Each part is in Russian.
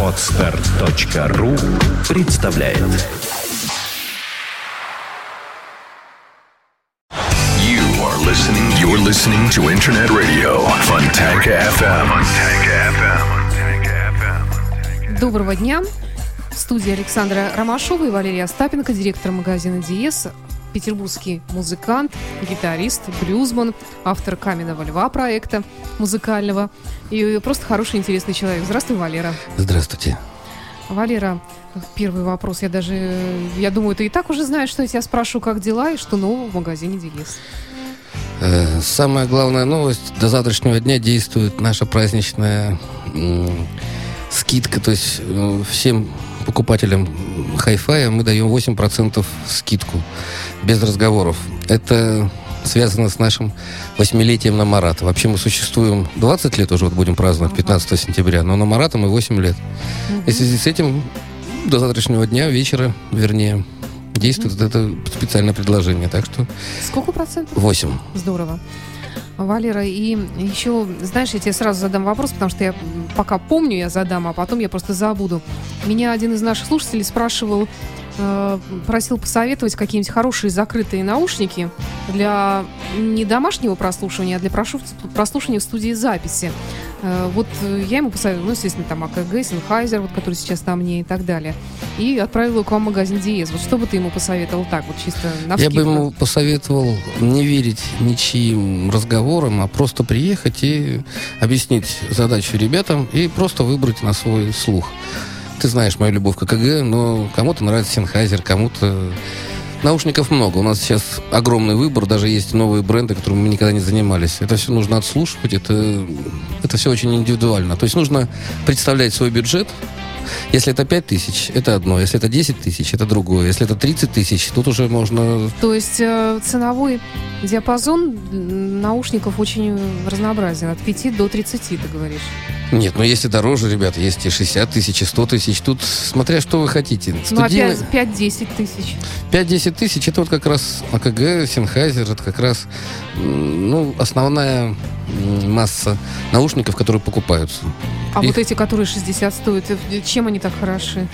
Отстар.ру представляет You are listening. You're listening to Internet Radio Fontanka FM. Доброго дня. В студии Александра Ромашова и Валерия Остапенко, директор магазина «Диез», петербургский музыкант, гитарист, блюзман, автор «Каменного льва» проекта музыкального и просто хороший, интересный человек. Здравствуй, Валера. Здравствуйте. Валера, первый вопрос. Я даже, я думаю, ты и так уже знаешь, что я тебя спрошу, как дела и что нового в магазине «Диез». Э, Самая главная новость. До завтрашнего дня действует наша праздничная скидка. То есть э, всем покупателям хай-фая мы даем 8% скидку. Без разговоров. Это связано с нашим восьмилетием на Марата. Вообще мы существуем 20 лет уже, вот будем праздновать 15 сентября, но на Марата мы 8 лет. И в связи с этим до завтрашнего дня, вечера, вернее, действует это специальное предложение. Так что Сколько процентов? 8. Здорово. Валера, и еще, знаешь, я тебе сразу задам вопрос, потому что я пока помню, я задам, а потом я просто забуду. Меня один из наших слушателей спрашивал, э, просил посоветовать какие-нибудь хорошие закрытые наушники для не домашнего прослушивания, а для прослушивания в студии записи. Э, вот э, я ему посоветовала, ну, естественно, там АКГ, Sennheiser, вот, который сейчас на мне и так далее. И отправила его к вам в магазин Диез. Вот что бы ты ему посоветовал так, вот чисто на Я бы ему посоветовал не верить ничьим разговорам, а просто приехать и объяснить задачу ребятам и просто выбрать на свой слух. Ты знаешь мою любовь к КГ, но кому-то нравится Sennheiser, кому-то... Наушников много. У нас сейчас огромный выбор, даже есть новые бренды, которыми мы никогда не занимались. Это все нужно отслушивать, это, это все очень индивидуально. То есть нужно представлять свой бюджет, если это 5 тысяч, это одно. Если это 10 тысяч, это другое. Если это 30 тысяч, тут уже можно То есть э, ценовой диапазон наушников очень разнообразен. От 5 до 30, ты говоришь. Нет, ну если дороже, ребята, есть и 60 тысяч, и 100 тысяч. Тут смотря что вы хотите. Ну, а Студийный- 5-10 тысяч. 5-10 тысяч, это вот как раз АКГ, Sennheiser, это как раз ну, основная масса наушников, которые покупаются. А Их- вот эти, которые 60 стоят, э, чем они так хороши?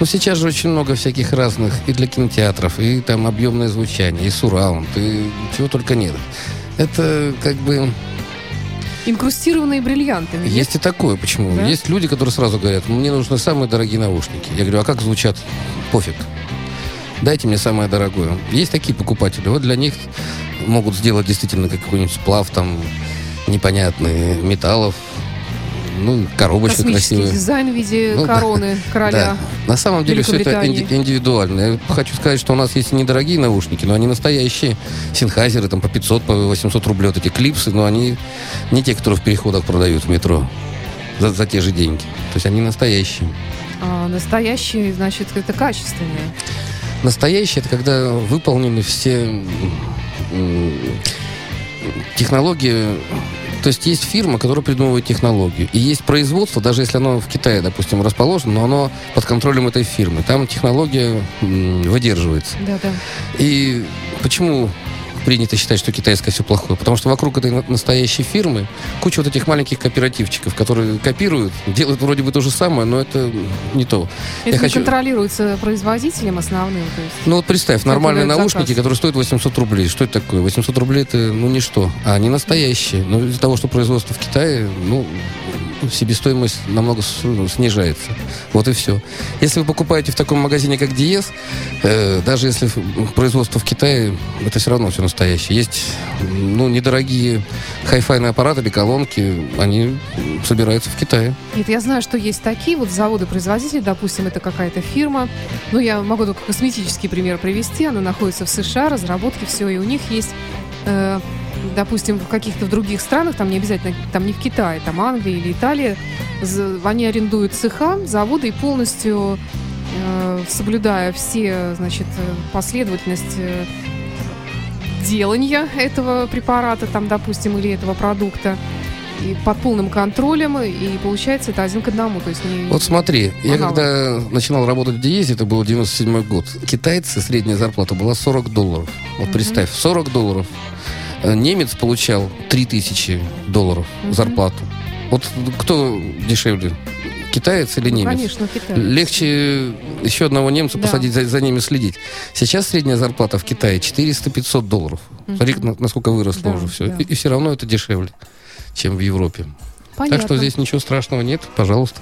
Ну, сейчас же очень много всяких разных и для кинотеатров, и там объемное звучание, и сураунд, и чего только нет. Это как бы... Инкрустированные бриллиантами. нет? Есть и такое, почему? Да? Есть люди, которые сразу говорят, мне нужны самые дорогие наушники. Я говорю, а как звучат? Пофиг. Дайте мне самое дорогое. Есть такие покупатели. Вот для них могут сделать действительно какой-нибудь сплав там непонятный металлов. Ну, коробочка Космический красивая. дизайн в виде Ну, да. короны короля. Да. На самом деле все это инди- индивидуально. Я хочу сказать, что у нас есть недорогие наушники, но они настоящие. Синхайзеры там по 500, по 800 рублей. Вот эти клипсы, но они не те, которые в переходах продают в метро. За, за те же деньги. То есть они настоящие. А настоящие, значит, это качественные. Настоящие это когда выполнены все технологии. То есть есть фирма, которая придумывает технологию. И есть производство, даже если оно в Китае, допустим, расположено, но оно под контролем этой фирмы. Там технология выдерживается. Да-да. И почему принято считать, что китайское все плохое? Потому что вокруг этой на- настоящей фирмы куча вот этих маленьких кооперативчиков, которые копируют, делают вроде бы то же самое, но это не то. Это Я не хочу- контролируется производителем основным. То есть. Ну вот представь, нормальные наушники, заказ. которые стоят 800 рублей. Что это такое? 800 рублей это, ну, ничто. А они настоящие. Но из-за того, что производство в Китае, ну, себестоимость намного ну, снижается. Вот и все. Если вы покупаете в таком магазине, как Диез, э, даже если производство в Китае, это все равно все настоящее. Есть, ну, недорогие хай-файные аппараты или колонки, они собираются в Китае. Нет, я знаю, что есть такие вот заводы-производители, допустим, это какая-то фирма. Ну, я могу только косметический пример привести. Она находится в США, разработки, все, и у них есть э, допустим, в каких-то других странах, там не обязательно, там не в Китае, там Англия или Италия, они арендуют цеха, заводы и полностью э, соблюдая все, значит, последовательность э, делания этого препарата, там, допустим, или этого продукта, и под полным контролем, и получается это один к одному. То есть не... Вот смотри, я когда начинал работать в Диезе, это был 97 год, китайцы, средняя зарплата была 40 долларов. Вот Мгм. представь, 40 долларов. Э, Немец получал 3000 долларов Мгм. зарплату. Вот кто дешевле? Китаец или Ну, немец? конечно, Китай. Легче еще одного немца Да. посадить, за, за ними следить. Сейчас средняя зарплата в Китае 400-500 долларов. Смотри, на- насколько выросло Да, уже все. да. И, все равно это дешевле, чем в Европе. Понятно. Так что здесь ничего страшного нет, пожалуйста.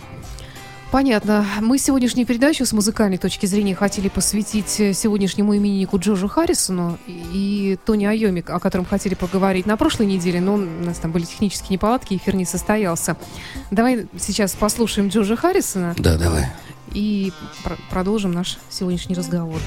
Понятно. Мы сегодняшнюю передачу с музыкальной точки зрения хотели посвятить э, сегодняшнему имениннику Джорджу Харрисону и Тони Айоми, о котором хотели поговорить на прошлой неделе, но у нас там были технические неполадки, эфир не состоялся. Давай сейчас послушаем Джорджа Харрисона Да, давай. и пр- продолжим наш сегодняшний разговор.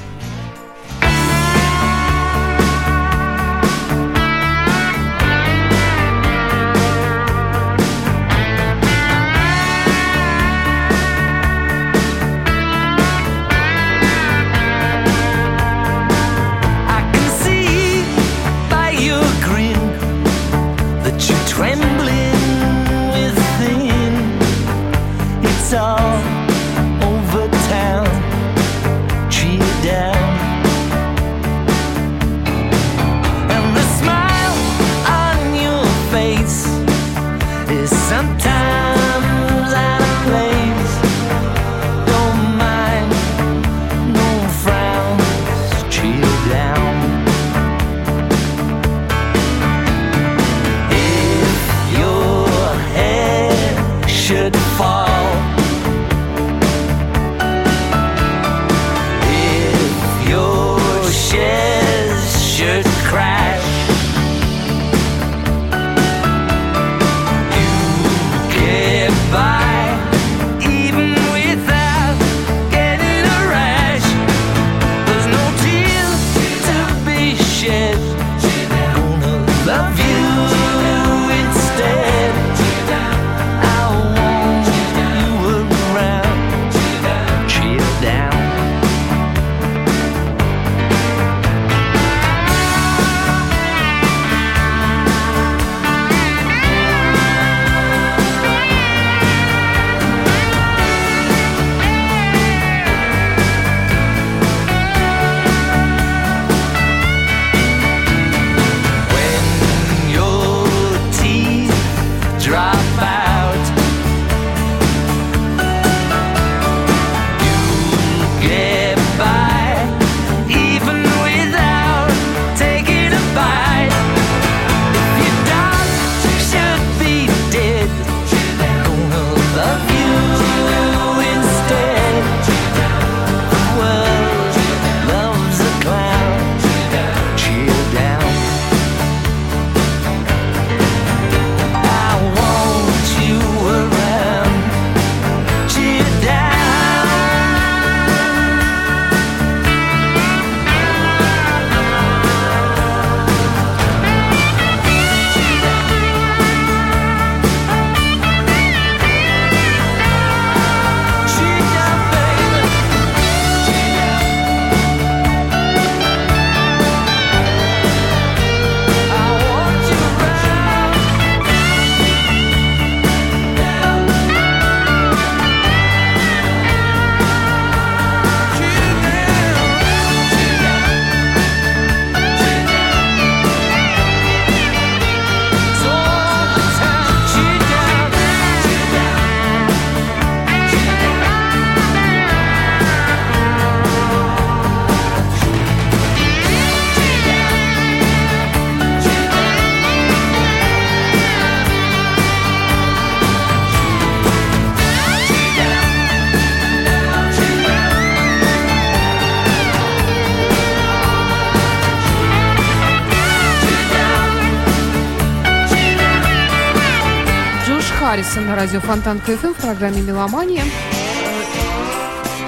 Радио Фонтанка FM в программе «Меломания».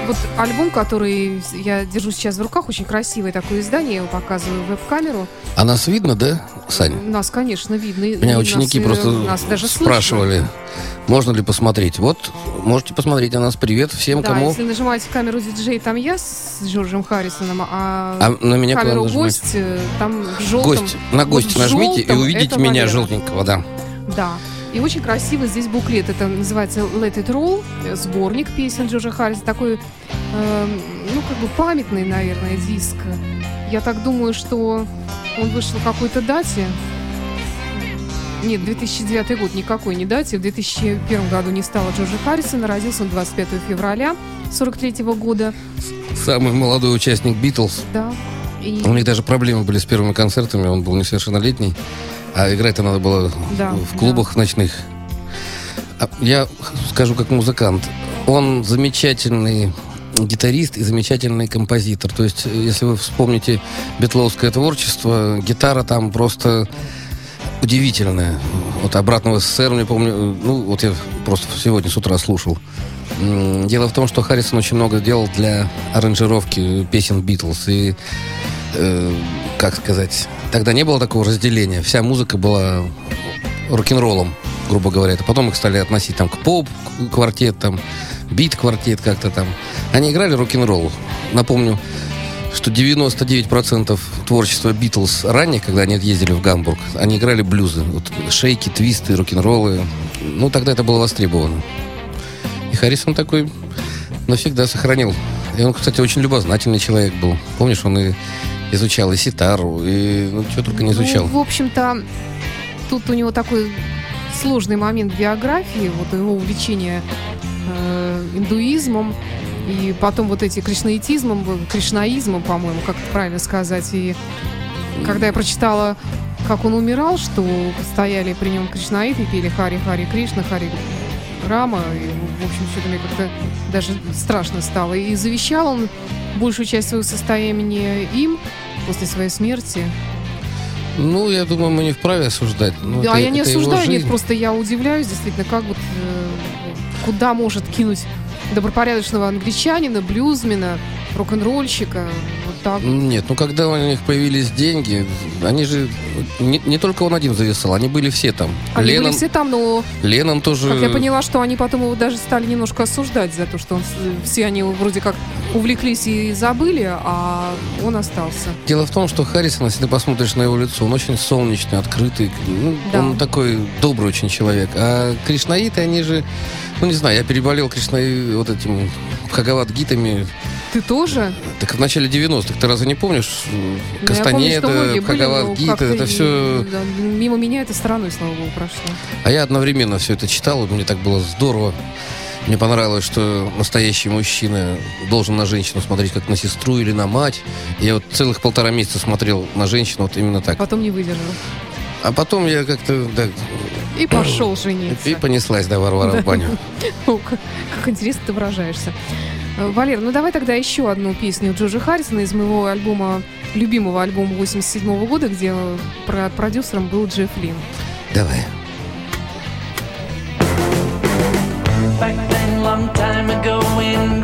Вот альбом, который я держу сейчас в руках, очень красивое такое издание, я его показываю в веб-камеру. А нас видно, да, Саня? Нас, конечно, видно. Меня ученики нас, э, просто нас даже слышно. спрашивали, можно ли посмотреть. Вот, можете посмотреть на нас. Привет всем, Да, кому... если нажимаете камеру диджей, там я с Джорджем Харрисоном, а, А на меня камеру гость, э, там в желтом. Гость. На Вот гость в нажмите и увидите меня Валера. желтенького, да. Да. И очень красивый здесь буклет. Это называется Let It Roll, э, сборник песен Джорджа Харриса. Такой, эм, ну, как бы памятный, наверное, диск. Я так думаю, что он вышел в какой-то дате. Нет, 2009 год никакой не дате. В 2001 году не стало Джорджа Харрисона. Родился он 25 февраля 43 года. Самый молодой участник Битлз. Да. И У них даже проблемы были с первыми концертами, он был несовершеннолетний, а играть-то надо было Да, в клубах ночных. А Я скажу как музыкант, он замечательный гитарист и замечательный композитор. То есть, если вы вспомните битловское творчество, гитара там просто удивительная. Вот обратного СССР, мне помню, ну, вот я просто сегодня с утра слушал. Дело в том, что Харрисон очень много делал для аранжировки песен Битлз. И, э, как сказать, тогда не было такого разделения. Вся музыка была рок-н-роллом, грубо говоря. Это потом их стали относить там к поп-квартет, там, бит-квартет как-то там. Они играли рок-н-ролл. Напомню, что 99% творчества Битлз ранее, когда они ездили в Гамбург, они играли блюзы. Вот шейки, твисты, рок-н-роллы. Ну, тогда это было востребовано. И Харрисон такой навсегда сохранил. И он, кстати, очень любознательный человек был. Помнишь, он и изучал и ситару, и ну, что только не изучал. Ну, в общем-то, тут у него такой сложный момент биографии, вот его увлечение э, индуизмом, и потом вот эти кришнаитизмом, э, кришнаизмом, по-моему, как это правильно сказать. И когда я прочитала, как он умирал, что стояли при нем кришнаиты, пели Хари Хари Кришна, Хари Рама, и, в общем, что-то мне как-то даже страшно стало. И завещал он большую часть своего состояния им после своей смерти. Ну, я думаю, мы не вправе осуждать. Ну, да, это- я не это осуждаю, нет, просто я удивляюсь, действительно, как вот э, куда может кинуть добропорядочного англичанина, блюзмена, рок-н-ролльщика, так. Нет, ну когда у них появились деньги, они же не, не только он один зависал, они были все там. Они Леннон, были все там, но Леннон тоже. как я поняла, что они потом его даже стали немножко осуждать за то, что он, все они вроде как увлеклись и забыли, а он остался. Дело в том, что Харрисон, если ты посмотришь на его лицо, он очень солнечный, открытый, ну, Да. он такой добрый очень человек. А кришнаиты, они же, ну не знаю, я переболел кришнаи вот этим Бхагават-гитами. Ты тоже? Так в начале 90-х, ты разве не помнишь? Ну, помню, что Кастанеда, но Бхагават-гита, как-то это все... да, мимо меня это стороной, слава богу, прошло. А я одновременно все это читал, и мне так было здорово. Мне понравилось, что настоящий мужчина должен на женщину смотреть как на сестру или на мать. Я вот целых полтора месяца смотрел на женщину вот именно так. Потом не выдержал. А потом я как-то да, И пошел жениться. и понеслась, да, Варвара в баню. О, как, как интересно ты выражаешься. Э, Валер, ну давай тогда еще одну песню Джорджа Харрисона из моего альбома, любимого альбома 87 года, где про- продюсером был Джефф Лин. Давай. Back then, long time ago, when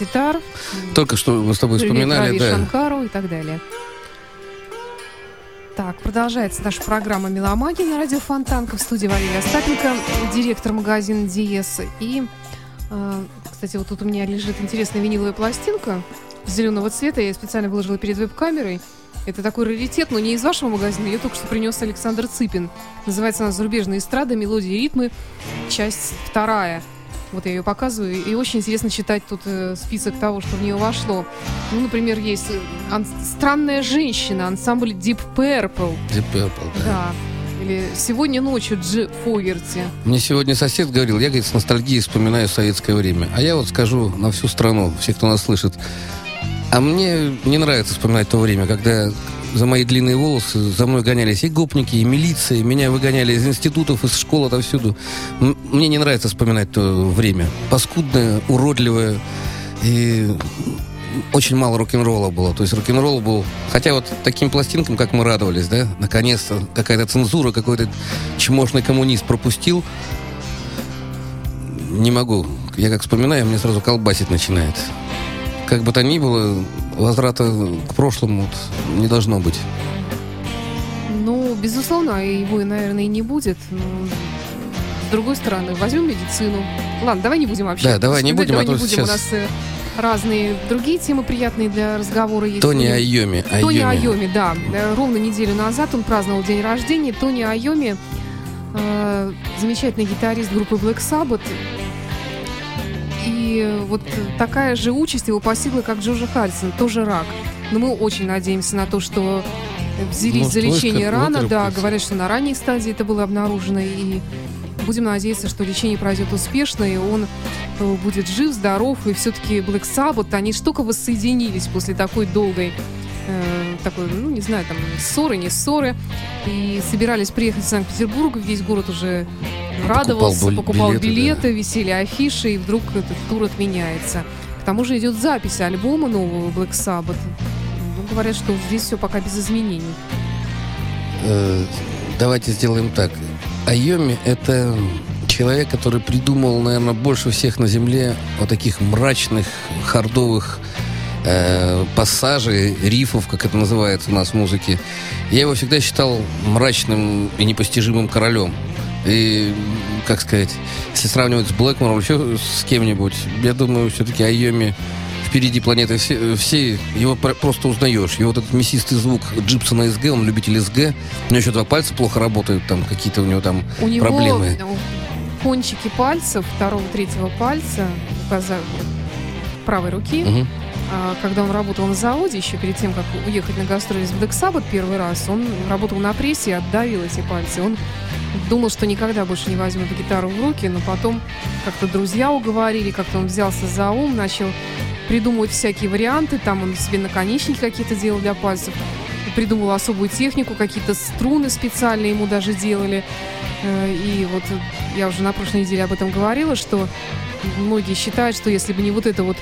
ситар, Только что мы с тобой вспоминали, да. Шанкару и так далее. Так, продолжается наша программа «Меломания» на радио Фонтанка в студии Валерия Остапенко, директор магазина «Диес». И, э, кстати, вот тут у меня лежит интересная виниловая пластинка зеленого цвета. Я ее специально выложила перед веб-камерой. Это такой раритет, но не из вашего магазина. Ее только что принес Александр Цыпин. Называется она «Зарубежная эстрада. Мелодии и ритмы. Часть вторая». Вот я ее показываю, и очень интересно читать тут э, список того, что в нее вошло. Ну, например, есть э, ан- «Странная женщина», ансамбль Deep Purple, Deep Purple, да. да. Или «Сегодня ночью» Дж. Фогерти. Мне сегодня сосед говорил, я, говорит, с ностальгией вспоминаю советское время. А я вот скажу на всю страну, все, кто нас слышит. А мне не нравится вспоминать то время, когда за мои длинные волосы за мной гонялись и гопники, и милиция, меня выгоняли из институтов, из школ, отовсюду. М- Мне не нравится вспоминать то время. Паскудное, уродливое и очень мало рок-н-ролла было. То есть рок-н-ролл был... Хотя вот таким пластинкам, как мы радовались, да, наконец-то какая-то цензура, какой-то чмошный коммунист пропустил. Не могу. Я как вспоминаю, мне сразу колбасить начинает. Как бы то ни было, возврата к прошлому не должно быть. Ну, безусловно, его, наверное, и не будет. Но, с другой стороны, возьмем медицину. Ладно, давай не будем вообще. Да, давай не будем, а давай то не будем. У сейчас- нас э, разные другие темы приятные для разговора есть. Тони Айоми. Тони Айоми. Айоми, да. Э, Ровно неделю назад он праздновал день рождения. Тони Айоми, э, замечательный гитарист группы Black Sabbath. И вот такая же участь его постигла, как Джорджа Харрисона, тоже рак. Но мы очень надеемся на то, что взялись Может, за лечение рана. Да, говорят, что на ранней стадии это было обнаружено. И будем надеяться, что лечение пройдет успешно, и он э, будет жив, здоров. И все-таки Black Sabbath, они только воссоединились после такой долгой э, такой, ну, не знаю, там, ссоры, не ссоры. И собирались приехать в Санкт-Петербург, весь город уже радовался, бил- покупал билеты, билеты, висели афиши, и вдруг этот тур отменяется. К тому же идет запись альбома нового Black Sabbath. Ну, говорят, что здесь все пока без изменений. Э, давайте сделаем так. Айоми — это человек, который придумал, наверное, больше всех на Земле вот таких мрачных, хардовых э, пассажей, рифов, как это называется у нас в музыке. Я его всегда считал мрачным и непостижимым королем. И, как сказать, если сравнивать с Блэкмором, еще с кем-нибудь, я думаю, все-таки Айоми впереди планеты все, все, его про- просто узнаешь. Его вот этот мясистый звук Джипсона СГ, он любитель СГ. У него еще два пальца плохо работают, там какие-то у него там У него проблемы. ну, кончики пальцев, второго, третьего пальца, указа- правой руки, Мгм. А, когда он работал на заводе, еще перед тем, как уехать на гастроли с Black Sabbath первый раз, он работал на прессе и отдавил эти пальцы. Он думал, что никогда больше не возьмет гитару в руки, но потом как-то друзья уговорили, как-то он взялся за ум, начал придумывать всякие варианты, там он себе наконечники какие-то делал для пальцев, придумал особую технику, какие-то струны специальные ему даже делали. Э, И вот я уже на прошлой неделе об этом говорила, что многие считают, что если бы не вот эта вот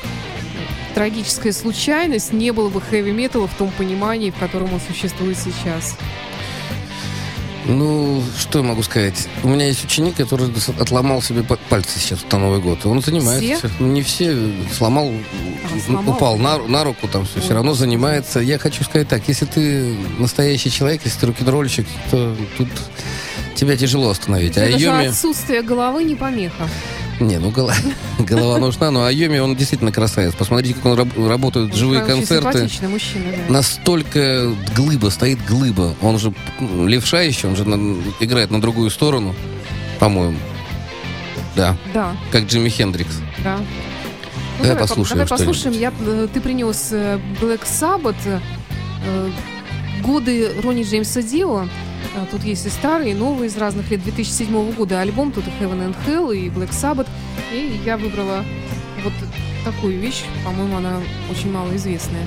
трагическая случайность, не было бы хэви-металла в том понимании, в котором он существует сейчас. Ну, что я могу сказать? У меня есть ученик, который отломал себе па- пальцы сейчас на Новый год. Он занимается. Не все. Сломал, А, сломал? упал на, на руку, там все, все равно занимается. Я хочу сказать так, если ты настоящий человек, если ты рок-н-ролльщик, то тут тебя тяжело остановить. А Это же Айоми... отсутствие головы не помеха. Не, ну голова, голова нужна, но Айоми, он действительно красавец. Посмотрите, как он раб- работают живые Очень концерты. мужчина, да. Настолько глыба, стоит глыба. Он же левша еще, он же на- играет на другую сторону, по-моему. Да, Да, как Джимми Хендрикс. да. Ну, Давай по- послушаем Давай послушаем. Я, э, ты принес э, Black Sabbath, э, годы Ронни Джеймса Дио. Э, Тут есть и старые, и новые из разных лет 2007 года альбом. Тут и Heaven and Hell, и Black Sabbath. И я выбрала вот такую вещь. По-моему, она очень малоизвестная.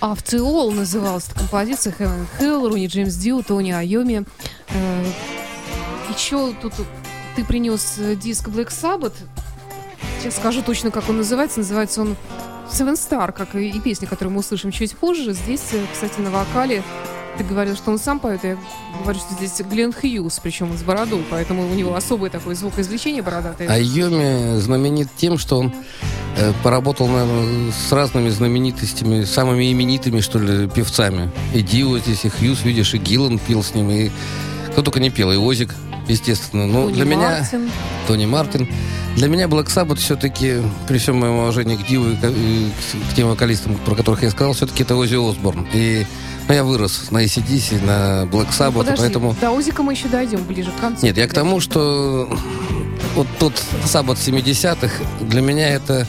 All называлась эта композиция and Hell, Руни Джеймс Дио, Тони Айоми. Э, Еще тут ты принес э, диск Black Sabbath. Сейчас скажу точно, как он называется. Называется он Seven Star, как и, и песня, которую мы услышим чуть позже. Здесь, э, кстати, на вокале ты говорил, что он сам поет, я говорю, что здесь Глен Хьюз, причем с бородой, поэтому у него особое такое звукоизвлечение бородатое. Айоми знаменит тем, что он э, поработал наверное, с разными знаменитостями, самыми именитыми, что ли, певцами. И Дио здесь, и Хьюз, видишь, и Гиллан пел с ним, и кто только не пел, и Озик, естественно. Но Тони для меня... Мартин. Тони Мартин. Для меня Black Sabbath все-таки, при всем моем уважении к Диву и к, и к тем вокалистам, про которых я сказал, все-таки это Оззи Осборн. И ну, я вырос на ACDC, на Black Sabbath, Подожди, поэтому... до Озика мы еще дойдем ближе к концу. Нет, я к тому, что вот тот Саббат 70-х для меня это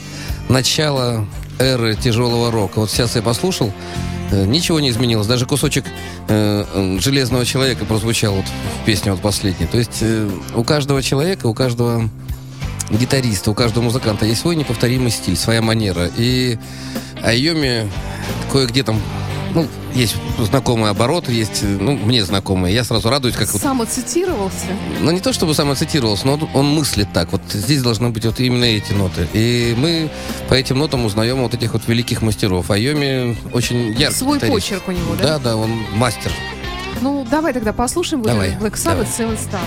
начало эры тяжелого рока. Вот сейчас я послушал, э, ничего не изменилось. Даже кусочек э, Железного человека прозвучал вот в песне вот последней. То есть э, у каждого человека, у каждого гитариста, у каждого музыканта есть свой неповторимый стиль, своя манера. И Айоми кое-где там, ну, есть знакомые обороты, есть, ну, мне знакомые. Я сразу радуюсь, как вот Самоцитировался. ну, не то чтобы самоцитировался, но он, мыслит так. Вот здесь должны быть вот именно эти ноты. И мы по этим нотам узнаем вот этих вот великих мастеров. Айоми очень яркий Свой гитарист. почерк у него, да? Да, да, он мастер. Ну, давай тогда послушаем вот Давай, Black Sabbath. Seven Star.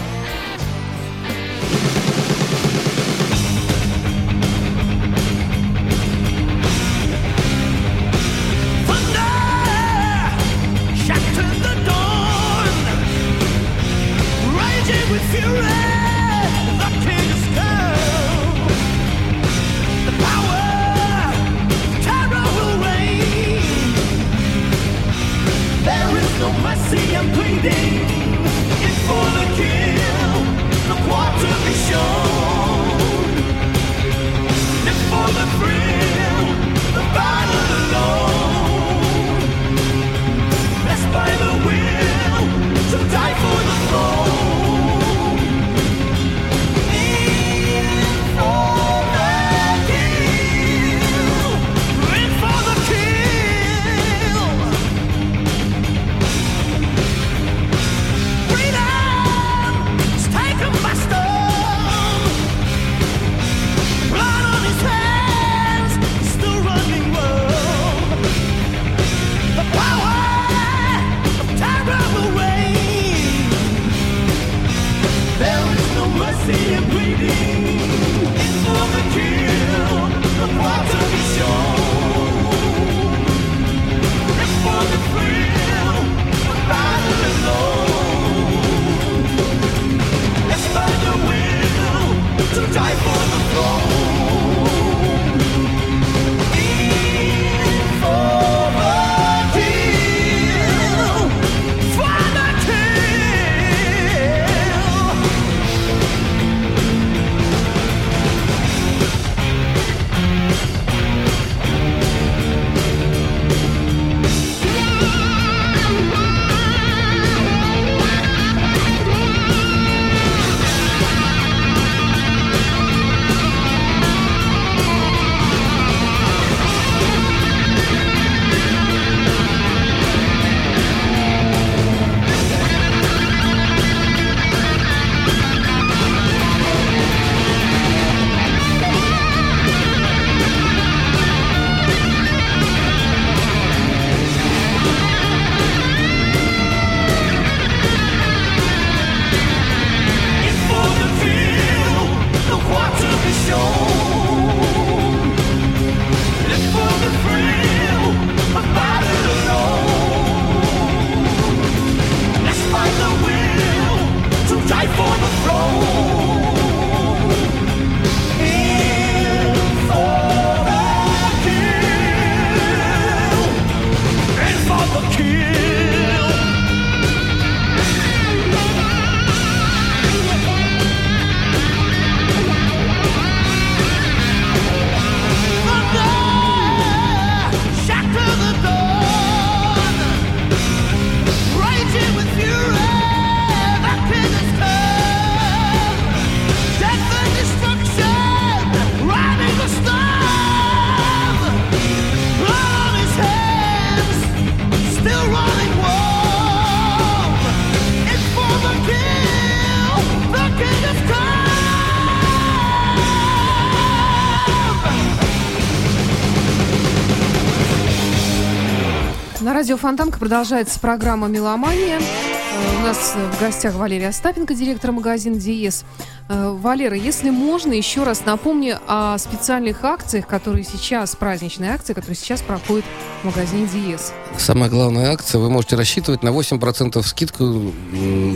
Радио Фонтанка продолжается программа «Меломания». Э, У нас в гостях Валерия Остапенко, директор магазина «Диез». Э, Валера, если можно, еще раз напомни о специальных акциях, которые сейчас, праздничные акции, которые сейчас проходят в магазине «Диез». Самая главная акция, вы можете рассчитывать на 8% скидку,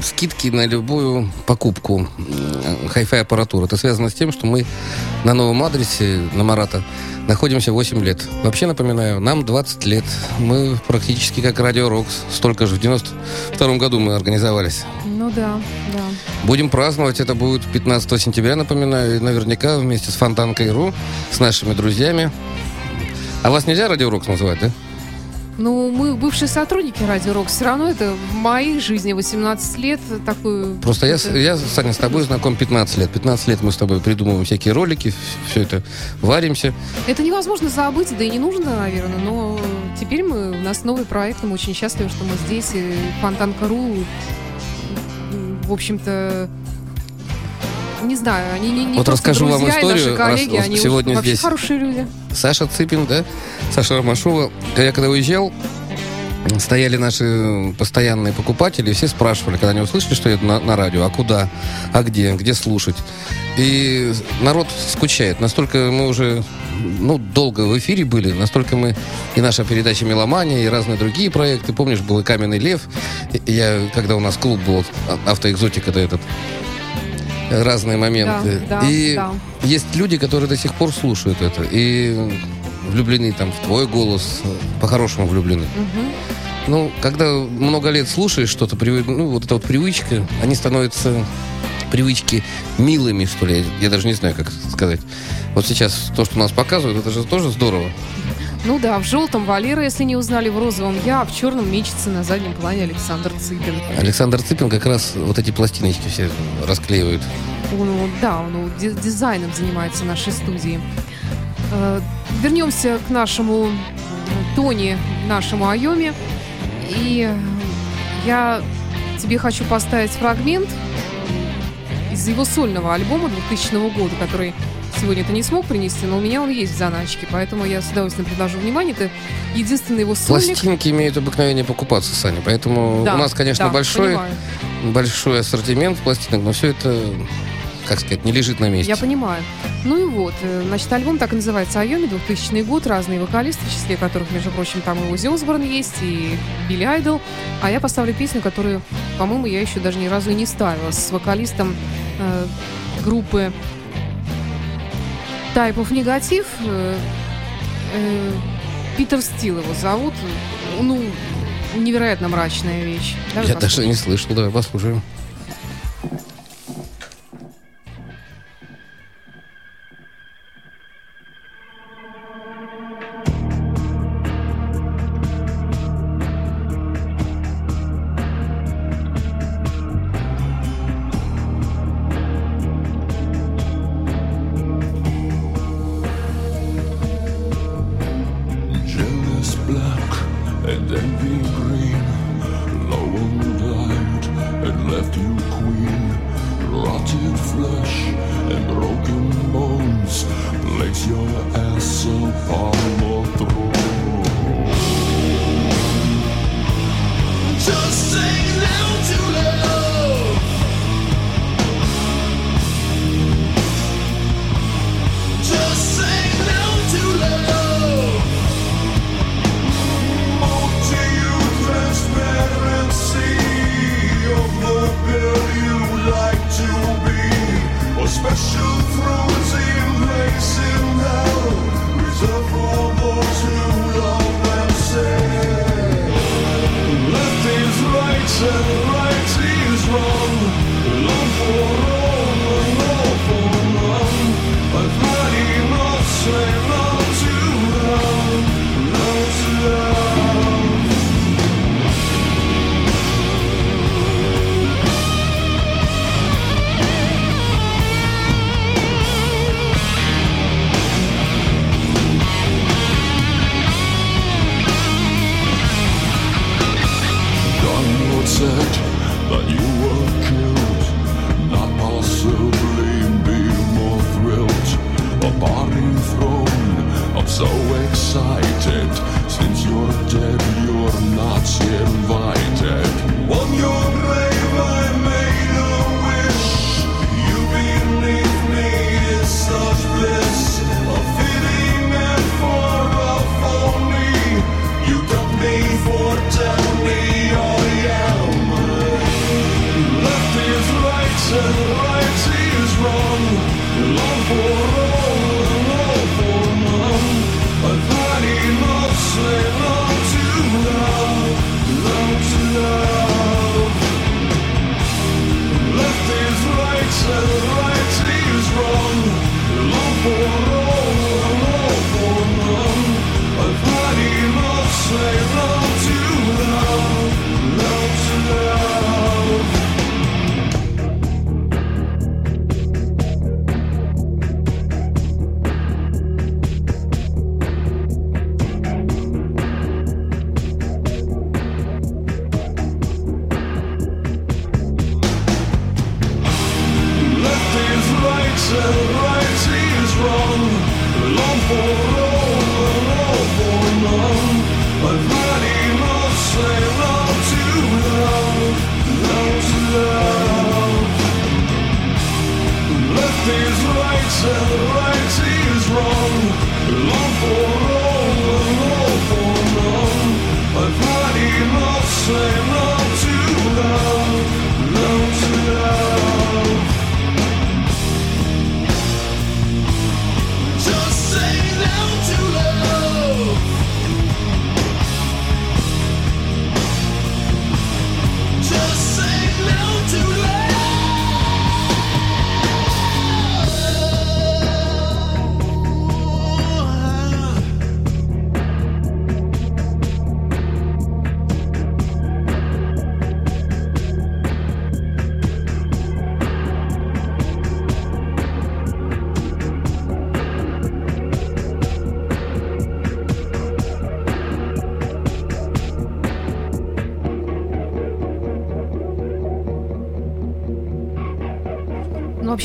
скидки на любую покупку хай-фай аппаратуры. Это связано с тем, что мы на новом адресе, на Марата, находимся 8 лет. Вообще, напоминаю, нам 20 лет. Мы практически как Радио Рокс. Столько же. В 92 году мы организовались. Ну да, да. Будем праздновать. Это будет 15 сентября, напоминаю. И наверняка вместе с Фонтанкой.ру, с нашими друзьями. А вас нельзя Радио Рокс называть, да? Ну, мы бывшие сотрудники Радио Рок. Все равно это в моей жизни 18 лет такой... Просто я, это- я, Саня, с тобой знаком 15 лет. 15 лет мы с тобой придумываем всякие ролики, все это варимся. Это невозможно забыть, да и не нужно, наверное, но теперь мы, у нас новый проект, мы очень счастливы, что мы здесь, и Фонтанка.ру, в общем-то, не знаю, они не, не Вот расскажу вам друзья историю, коллеги, раз- они сегодня вообще здесь. хорошие люди. Саша Цыпин, да? Саша Ромашова. Я когда уезжал, стояли наши постоянные покупатели, и все спрашивали, когда они услышали, что я еду на, на радио, а куда, а где, где слушать. И народ скучает. Настолько мы уже ну, долго в эфире были, настолько мы и наша передача «Меломания», и разные другие проекты. Помнишь, был и «Каменный лев». Я, когда у нас клуб был, автоэкзотика, да, этот, разные моменты. Да, да, и да. есть люди, которые до сих пор слушают это. И влюблены там в твой голос, по-хорошему влюблены. Мгм. Ну, когда много лет слушаешь что-то, ну, вот эта вот привычка, они становятся привычки милыми, что ли. Я даже не знаю, как сказать. Вот сейчас то, что нас показывают, это же тоже здорово. Ну да, в желтом Валера, если не узнали, в розовом я, а в черном мечется на заднем плане Александр Цыпин. Александр Цыпин как раз вот эти пластиночки все расклеивает. Он, да, он дизайном занимается в нашей студии. Э, Вернемся к нашему э, Тони, нашему Айоме. И я тебе хочу поставить фрагмент из его сольного альбома 2000 года, который сегодня ты не смог принести, но у меня он есть в заначке, поэтому я с удовольствием предложу внимание. Это единственный его сольник. Пластинки имеют обыкновение покупаться, Саня. Поэтому Да, у нас, конечно, да, большой, понимаю. большой ассортимент пластинок, но все это, как сказать, не лежит на месте. Я понимаю. Ну и вот, э, значит, альбом так и называется «Айоми», 2000 год, разные вокалисты, в числе которых, между прочим, там и Узи Осборн есть, и Билли Айдол. А я поставлю песню, которую, по-моему, я еще даже ни разу и не ставила, с вокалистом э, группы Type of Negative. Питер Стил его зовут. Ну, невероятно мрачная вещь. Давай Я послушаем. даже не слышал, давай послушаем.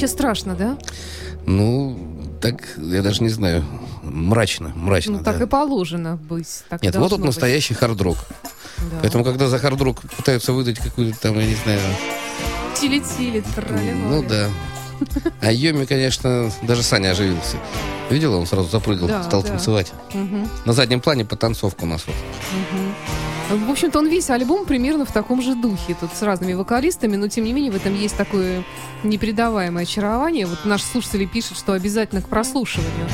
Вообще страшно, да? Ну, так, я даже не знаю. Мрачно, мрачно, Ну, так да. и положено быть. Так Нет, вот тут быть. настоящий хард-рок. Да. Поэтому, когда за хард-рок пытаются выдать какую-то там, я не знаю, Тили-тили, ну да. А Йоми, конечно, даже Саня оживился. Видела, он сразу запрыгал, Да, стал да. танцевать. На заднем плане потанцовка у нас вот. В общем-то, он весь альбом примерно в таком же духе. Тут с разными вокалистами, но тем не менее в этом есть такое непередаваемое очарование. Вот наши слушатели пишут, что обязательно к прослушиванию.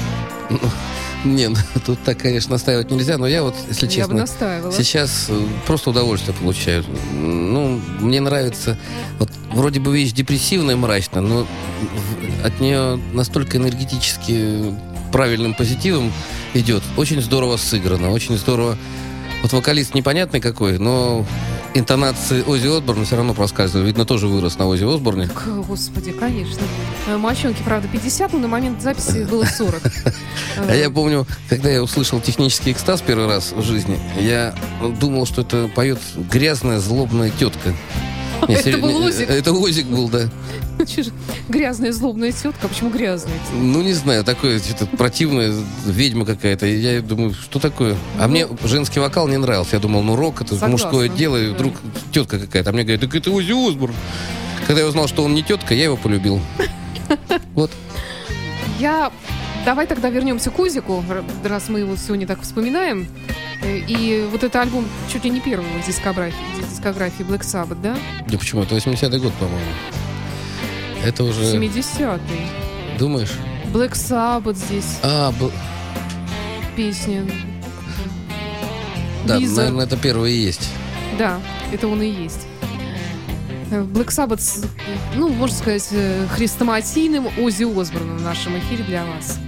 Не, ну, тут так, конечно, настаивать нельзя, но я вот, если Я честно, сейчас э, просто удовольствие получаю. Ну, мне нравится, вот вроде бы вещь депрессивная, мрачная, но от нее настолько энергетически правильным позитивом идет. Очень здорово сыграно, очень здорово. Вот вокалист непонятный какой, но интонации Ози Осборна все равно проскальзывают. Видно, тоже вырос на Ози Осборне. Господи, конечно. Э, Мальчонке, правда, 50, но на момент записи было 40. А я помню, когда я услышал технический экстаз первый раз в жизни, я думал, что это поет грязная, злобная тетка. Не, Это был не, Озик? Это Озик был, да. Грязная злобная тетка. А Почему грязная? Ну, не знаю, такое что-то противное, ведьма какая-то. Я думаю, что такое? А мне женский вокал не нравился. Я думал, ну, рок, это Согласна, мужское дело, и вдруг тетка какая-то. А мне говорят, так это Ози Осборн. Когда я узнал, что он не тетка, я его полюбил. Вот. Я... Давай тогда вернемся к Узику, раз мы его сегодня так вспоминаем. Э, И вот это альбом чуть ли не первый в дискографии, дискографии Black Sabbath, да? Да почему? Это 80-й год, по-моему. Это уже... 70-й. Думаешь? Black Sabbath здесь А, был... песня. Да, Виза. наверное, это первое и есть. Да, это он и есть. Black Sabbath, ну, можно сказать, э, хрестоматийным Ози Осборном в нашем эфире для вас.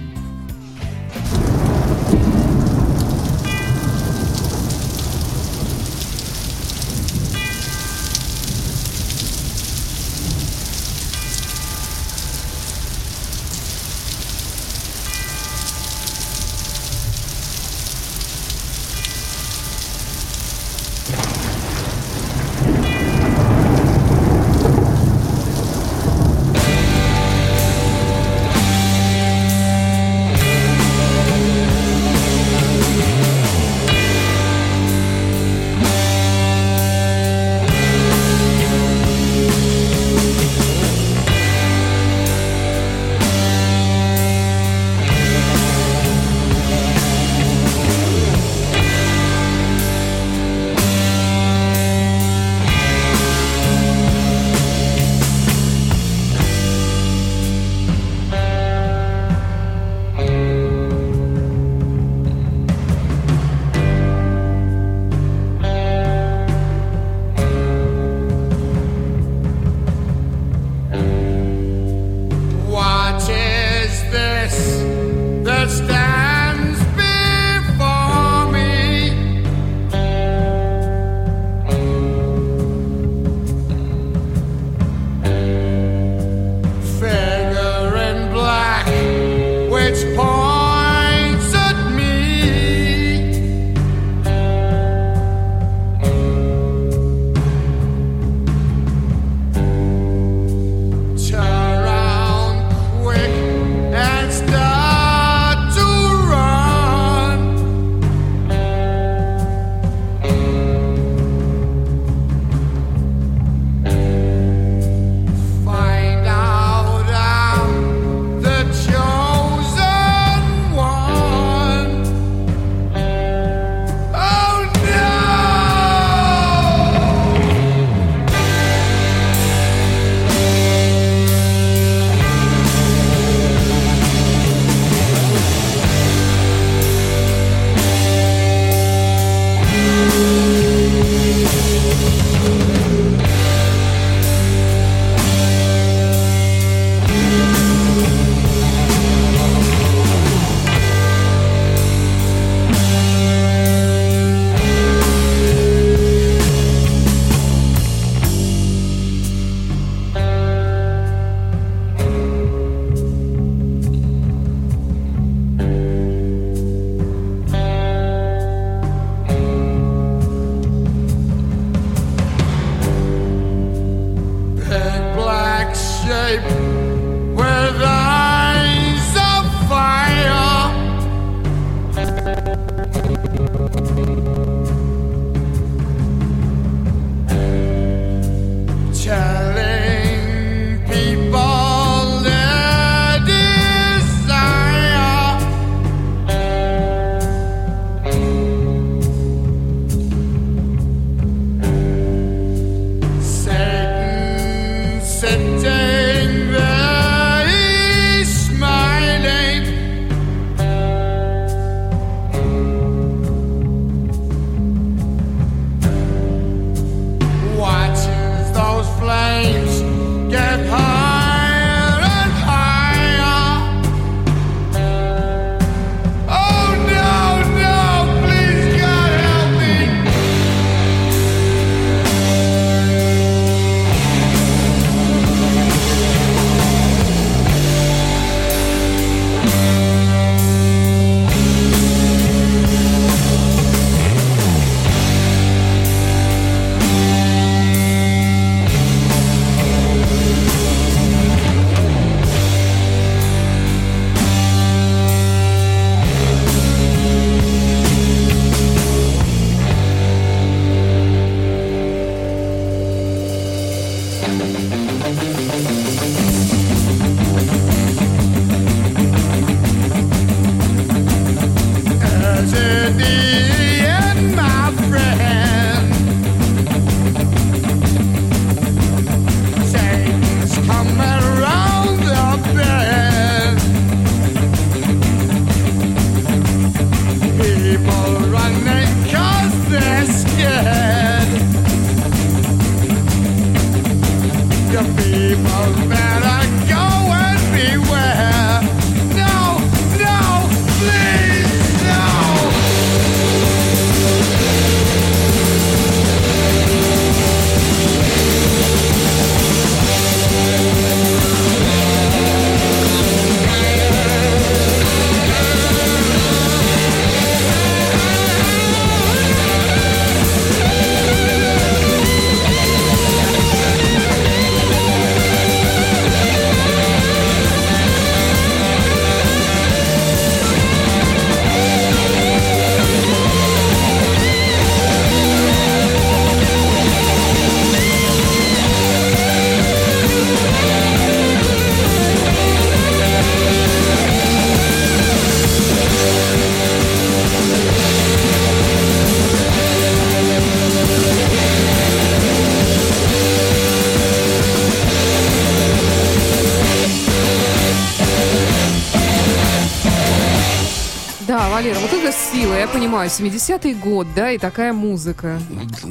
Понимаю, 70-й год, да, и такая музыка.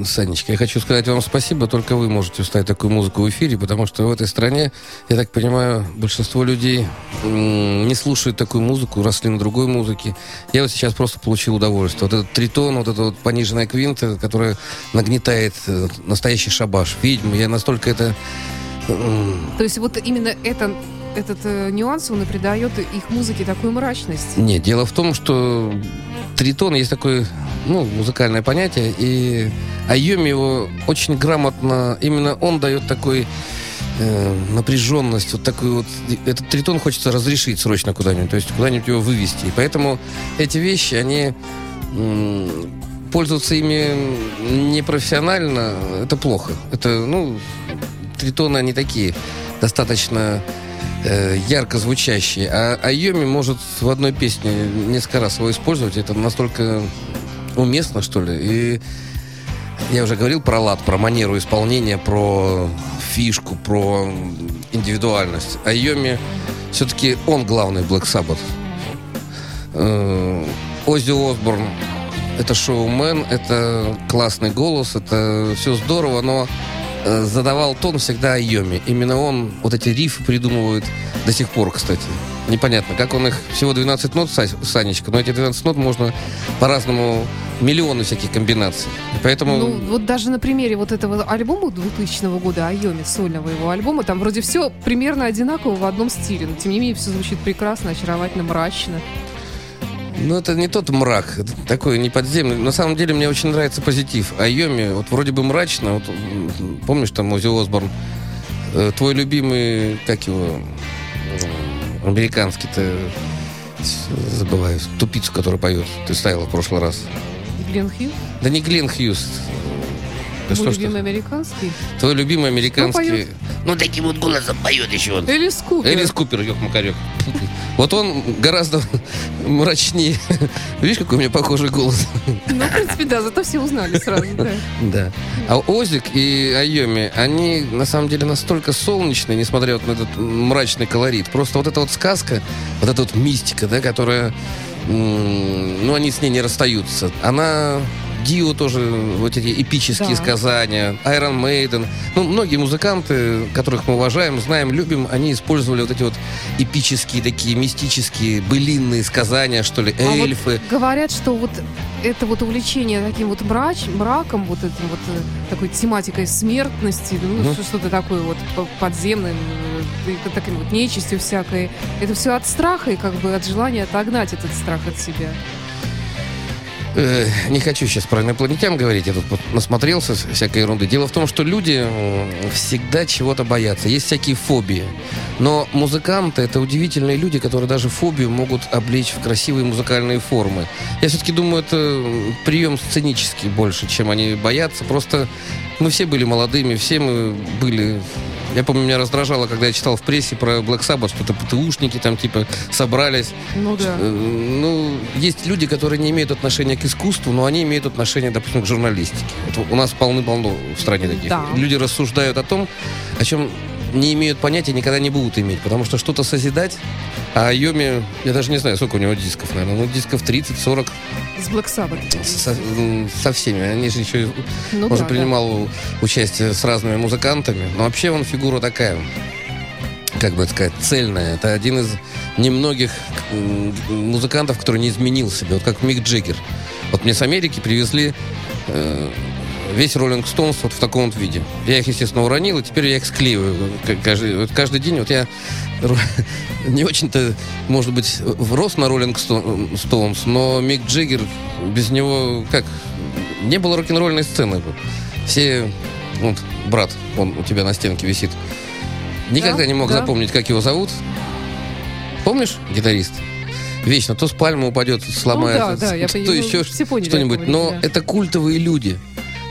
Санечка, я хочу сказать вам спасибо, только вы можете устать такую музыку в эфире, потому что в этой стране, я так понимаю, большинство людей не слушают такую музыку, росли на другой музыке. Я вот сейчас просто получил удовольствие. Вот этот тритон, вот эта вот пониженная квинта, которая нагнетает э, настоящий шабаш, ведьму, я настолько это... То есть вот именно это, этот э, нюанс, он и придает их музыке такую мрачность. Нет, дело в том, что тритон есть такое, ну, музыкальное понятие, и Айоми его очень грамотно, именно он дает такой э, напряженность, вот такой вот, этот тритон хочется разрешить срочно куда-нибудь, то есть куда-нибудь его вывести. И поэтому эти вещи, они пользоваться ими непрофессионально, это плохо. Это, ну, тритоны, они такие, достаточно э, ярко звучащие. А Айоми может в одной песне несколько раз его использовать. Это настолько уместно, что ли. И я уже говорил про лад, про манеру исполнения, про фишку, про индивидуальность. Айоми все-таки он главный Black Sabbath. Э, Оззи Осборн это шоумен, это классный голос, это все здорово, но задавал тон всегда Айоми. Именно он вот эти рифы придумывает до сих пор, кстати. Непонятно, как он их... Всего 12 нот, Са- Санечка, но эти 12 нот можно по-разному... Миллионы всяких комбинаций. И поэтому... Ну, вот даже на примере вот этого альбома 2000 года, Айоми, сольного его альбома, там вроде все примерно одинаково в одном стиле, но тем не менее все звучит прекрасно, очаровательно, мрачно. Ну, это не тот мрак, это такой неподземный. На самом деле, мне очень нравится позитив. Айоми, вот вроде бы мрачно, вот помнишь, там Ози Осборн Э, Твой любимый, как его, м, американский-то, забываю, тупицу, который поет, ты ставила в прошлый раз. Глен Хью? Да не Глен Хьюз. Да Мой что любимый американский? Твой любимый американский... поет? Ну, таким вот голосом поет еще он. Элис Купер. Элис Купер, ёк макарек. Вот он гораздо мрачнее. Видишь, какой у меня похожий голос? Ну, в принципе, да, зато все узнали сразу, да. Да. А Озик и Айоми, они на самом деле настолько солнечные, несмотря вот на этот мрачный колорит. Просто вот эта вот сказка, вот эта вот мистика, да, которая... Ну, они с ней не расстаются. Она... Дио тоже, вот эти эпические Да. сказания, Iron Maiden. Ну, многие музыканты, которых мы уважаем, знаем, любим, они использовали вот эти вот эпические такие мистические, былинные сказания, что ли, А вот эльфы. говорят, что вот это вот увлечение таким вот мрач, мраком, вот этим вот э, такой тематикой смертности, ну, что- что-то такое вот по- подземным, э, таким вот нечистью всякой. Это все от страха и как бы от желания отогнать этот страх от себя. Э, не хочу сейчас про инопланетян говорить, я тут насмотрелся всякой ерунды. Дело в том, что люди всегда чего-то боятся. Есть всякие фобии. Но музыканты — это удивительные люди, которые даже фобию могут облечь в красивые музыкальные формы. Я все-таки думаю, это прием сценический больше, чем они боятся. Просто мы все были молодыми, все мы были... Я помню, меня раздражало, когда я читал в прессе про Black Sabbath, что-то ПТУшники там типа собрались. Ну да. Э, Ну, есть люди, которые не имеют отношения к искусству, но они имеют отношение, допустим, к журналистике. Вот у нас полны-полно в стране таких. Да. Люди рассуждают о том, о чем не имеют понятия, никогда не будут иметь. Потому что что-то созидать, а Йоми, я даже не знаю, сколько у него дисков, наверное, ну, дисков 30-40 С Black Sabbath. со, со всеми. Они же еще Ну он же да, принимал участие с разными музыкантами. Но вообще он фигура такая, как бы сказать, цельная. Это один из немногих музыкантов, который не изменил себя. Вот как Мик Джеггер. Вот мне с Америки привезли э, весь Роллинг Стоунс вот в таком вот виде. Я их, естественно, уронил, и теперь я их склеиваю. Каждый, вот каждый день вот я не очень-то, может быть, врос на Роллинг Стоунс, но Мик Джеггер, без него, как, не было рок-н-ролльной сцены. Все, вот, брат, он у тебя на стенке висит, никогда Да, не мог да. запомнить, как его зовут. Помнишь, гитарист? Вечно то с пальмы упадет, сломается, Ну да, да, я то понимаю, еще все поняли, что-нибудь. Но да. это культовые люди.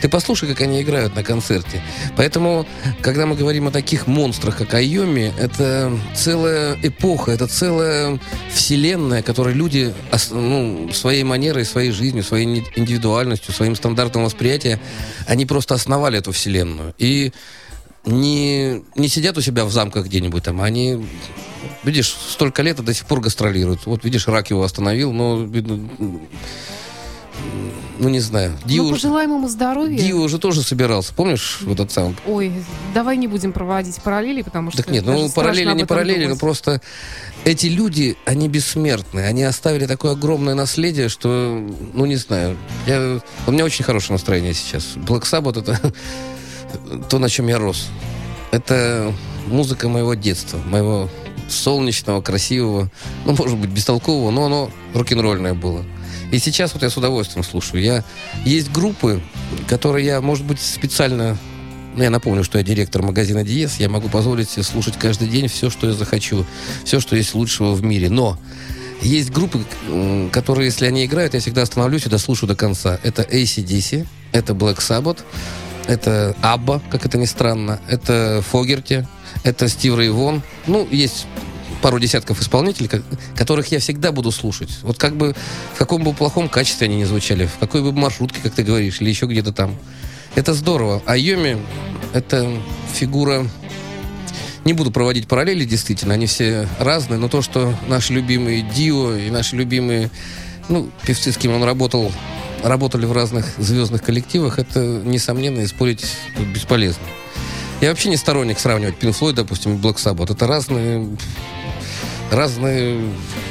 Ты послушай, как они играют на концерте. Поэтому, когда мы говорим о таких монстрах, как Айоми, это целая эпоха, это целая вселенная, которой люди ну, своей манерой, своей жизнью, своей индивидуальностью, своим стандартом восприятия, они просто основали эту вселенную. И не, не сидят у себя в замках где-нибудь там, они, видишь, столько лет и до сих пор гастролируют. Вот, видишь, рак его остановил, но, видно, ну, не знаю. Дио, Ну, пожелаем ему здоровья. Дио уже тоже собирался, помнишь, в этот сам? Ой, давай не будем проводить параллели, потому что... Так нет, ну, параллели не параллели, но думать. просто эти люди, они бессмертны. Они оставили такое огромное наследие, что, ну, не знаю. Я, у меня очень хорошее настроение сейчас. Black Sabbath — это то, на чем я рос. Это музыка моего детства, моего солнечного, красивого, ну, может быть, бестолкового, но оно рок-н-ролльное было. И сейчас вот я с удовольствием слушаю. Я, есть группы, которые я, может быть, специально... Ну, я напомню, что я директор магазина Диес. Я могу позволить себе слушать каждый день все, что я захочу. Все, что есть лучшего в мире. Но есть группы, которые, если они играют, я всегда остановлюсь и дослушаю до конца. Это ACDC, это Black Sabbath, это Абба, как это ни странно, это Фогерти, это Стив Рэй Вон. Ну, есть пару десятков исполнителей, ко- которых я всегда буду слушать. Вот как бы в каком бы плохом качестве они не звучали, в какой бы маршрутке, как ты говоришь, или еще где-то там. Это здорово. А Йоми — это фигура... Не буду проводить параллели, действительно, они все разные, но то, что наши любимые Дио и наши любимые, ну, певцы, с кем он работал, работали в разных звездных коллективах, это, несомненно, и спорить тут бесполезно. Я вообще не сторонник сравнивать Pink Floyd, допустим, и Black Sabbath. Это разные, разные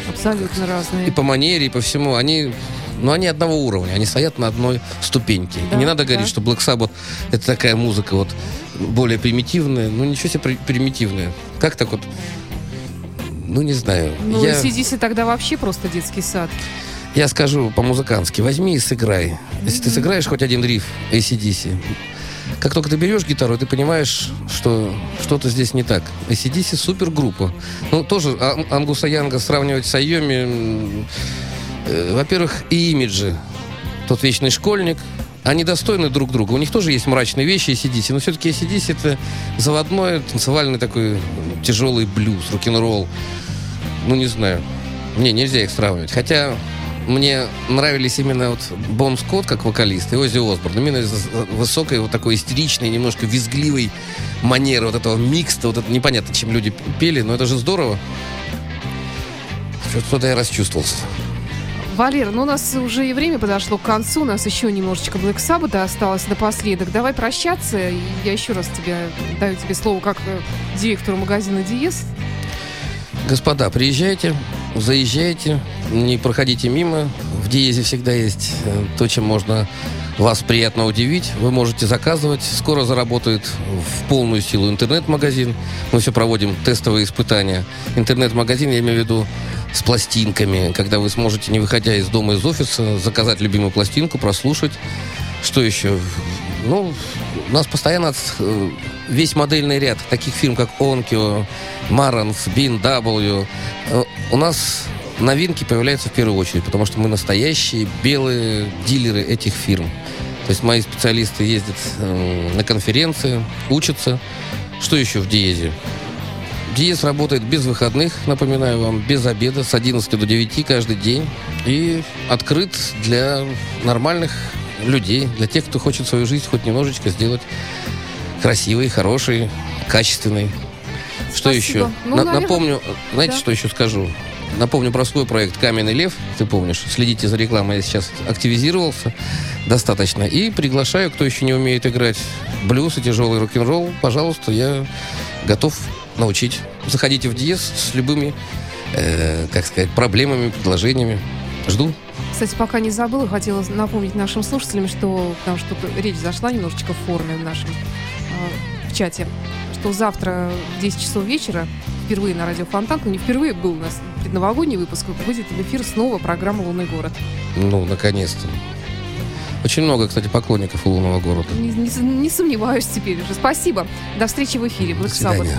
Абсолютно разные. и по манере, и по всему. Они, ну, они одного уровня, они стоят на одной ступеньке. И Да, не надо да. говорить, что Black Sabbath это такая музыка вот более примитивная. Ну, ничего себе при- примитивная. Как так вот? Ну, не знаю. Ну, я, ACDC тогда вообще просто детский сад. я скажу по-музыкански. Возьми и сыграй. Если ты сыграешь хоть один риф ACDC, как только ты берешь гитару, ты понимаешь, что что-то здесь не так. ACDC супер группа. Ну, тоже Ан- Ангуса Янга сравнивать с Айоми, э, во-первых, и имиджи. Тот вечный школьник, они достойны друг друга. У них тоже есть мрачные вещи ACDC, но все-таки ACDC это заводной, танцевальный такой тяжелый блюз, рок-н-ролл. Ну, не знаю. Не, нельзя их сравнивать. Хотя мне нравились именно вот Бон Скотт как вокалист и Оззи Осборн. Именно из-за высокой, вот такой истеричной, немножко визгливой манеры вот этого микста. Вот это непонятно, чем люди пели, но это же здорово. Что-то я расчувствовался. Валер, ну у нас уже и время подошло к концу. У нас еще немножечко Black Sabbath осталось напоследок. Давай прощаться. Я еще раз тебе даю тебе слово как э, директору магазина Диез. Господа, приезжайте, заезжайте, не проходите мимо. В Диезе всегда есть э, то, чем можно вас приятно удивить. Вы можете заказывать. Скоро заработает в полную силу интернет-магазин. Мы все проводим тестовые испытания. Интернет-магазин, я имею в виду, с пластинками, когда вы сможете, не выходя из дома, из офиса, заказать любимую пластинку, прослушать. Что еще? Ну, нас постоянно э, весь модельный ряд таких фирм, как Onkyo, Marantz, BMW. Э, У нас новинки появляются в первую очередь, потому что мы настоящие белые дилеры этих фирм. То есть мои специалисты ездят э, на конференции, учатся. Что еще в Диезе? Диез работает без выходных, напоминаю вам, без обеда, с 11 до 9 каждый день. И открыт для нормальных людей, для тех, кто хочет свою жизнь хоть немножечко сделать красивой, хорошей, качественной. Что Спасибо. еще? Ну, На- наверное, напомню, знаете, да. что еще скажу? Напомню про свой проект «Каменный лев». Ты помнишь, следите за рекламой, я сейчас активизировался достаточно. И приглашаю, кто еще не умеет играть блюз и тяжелый рок-н-ролл, пожалуйста, я готов научить. Заходите в Диез с любыми, э, как сказать, проблемами, предложениями. Жду. Кстати, пока не забыла, хотела напомнить нашим слушателям, что там что-то речь зашла немножечко в форме в нашем в чате, что завтра в 10 часов вечера впервые на радио Фонтан, ну не впервые был у нас предновогодний выпуск, выйдет в эфир снова программа «Лунный город». Ну, наконец-то. Очень много, кстати, поклонников у лунного города. Не, не не сомневаюсь теперь уже. Спасибо. До встречи в эфире. До свидания.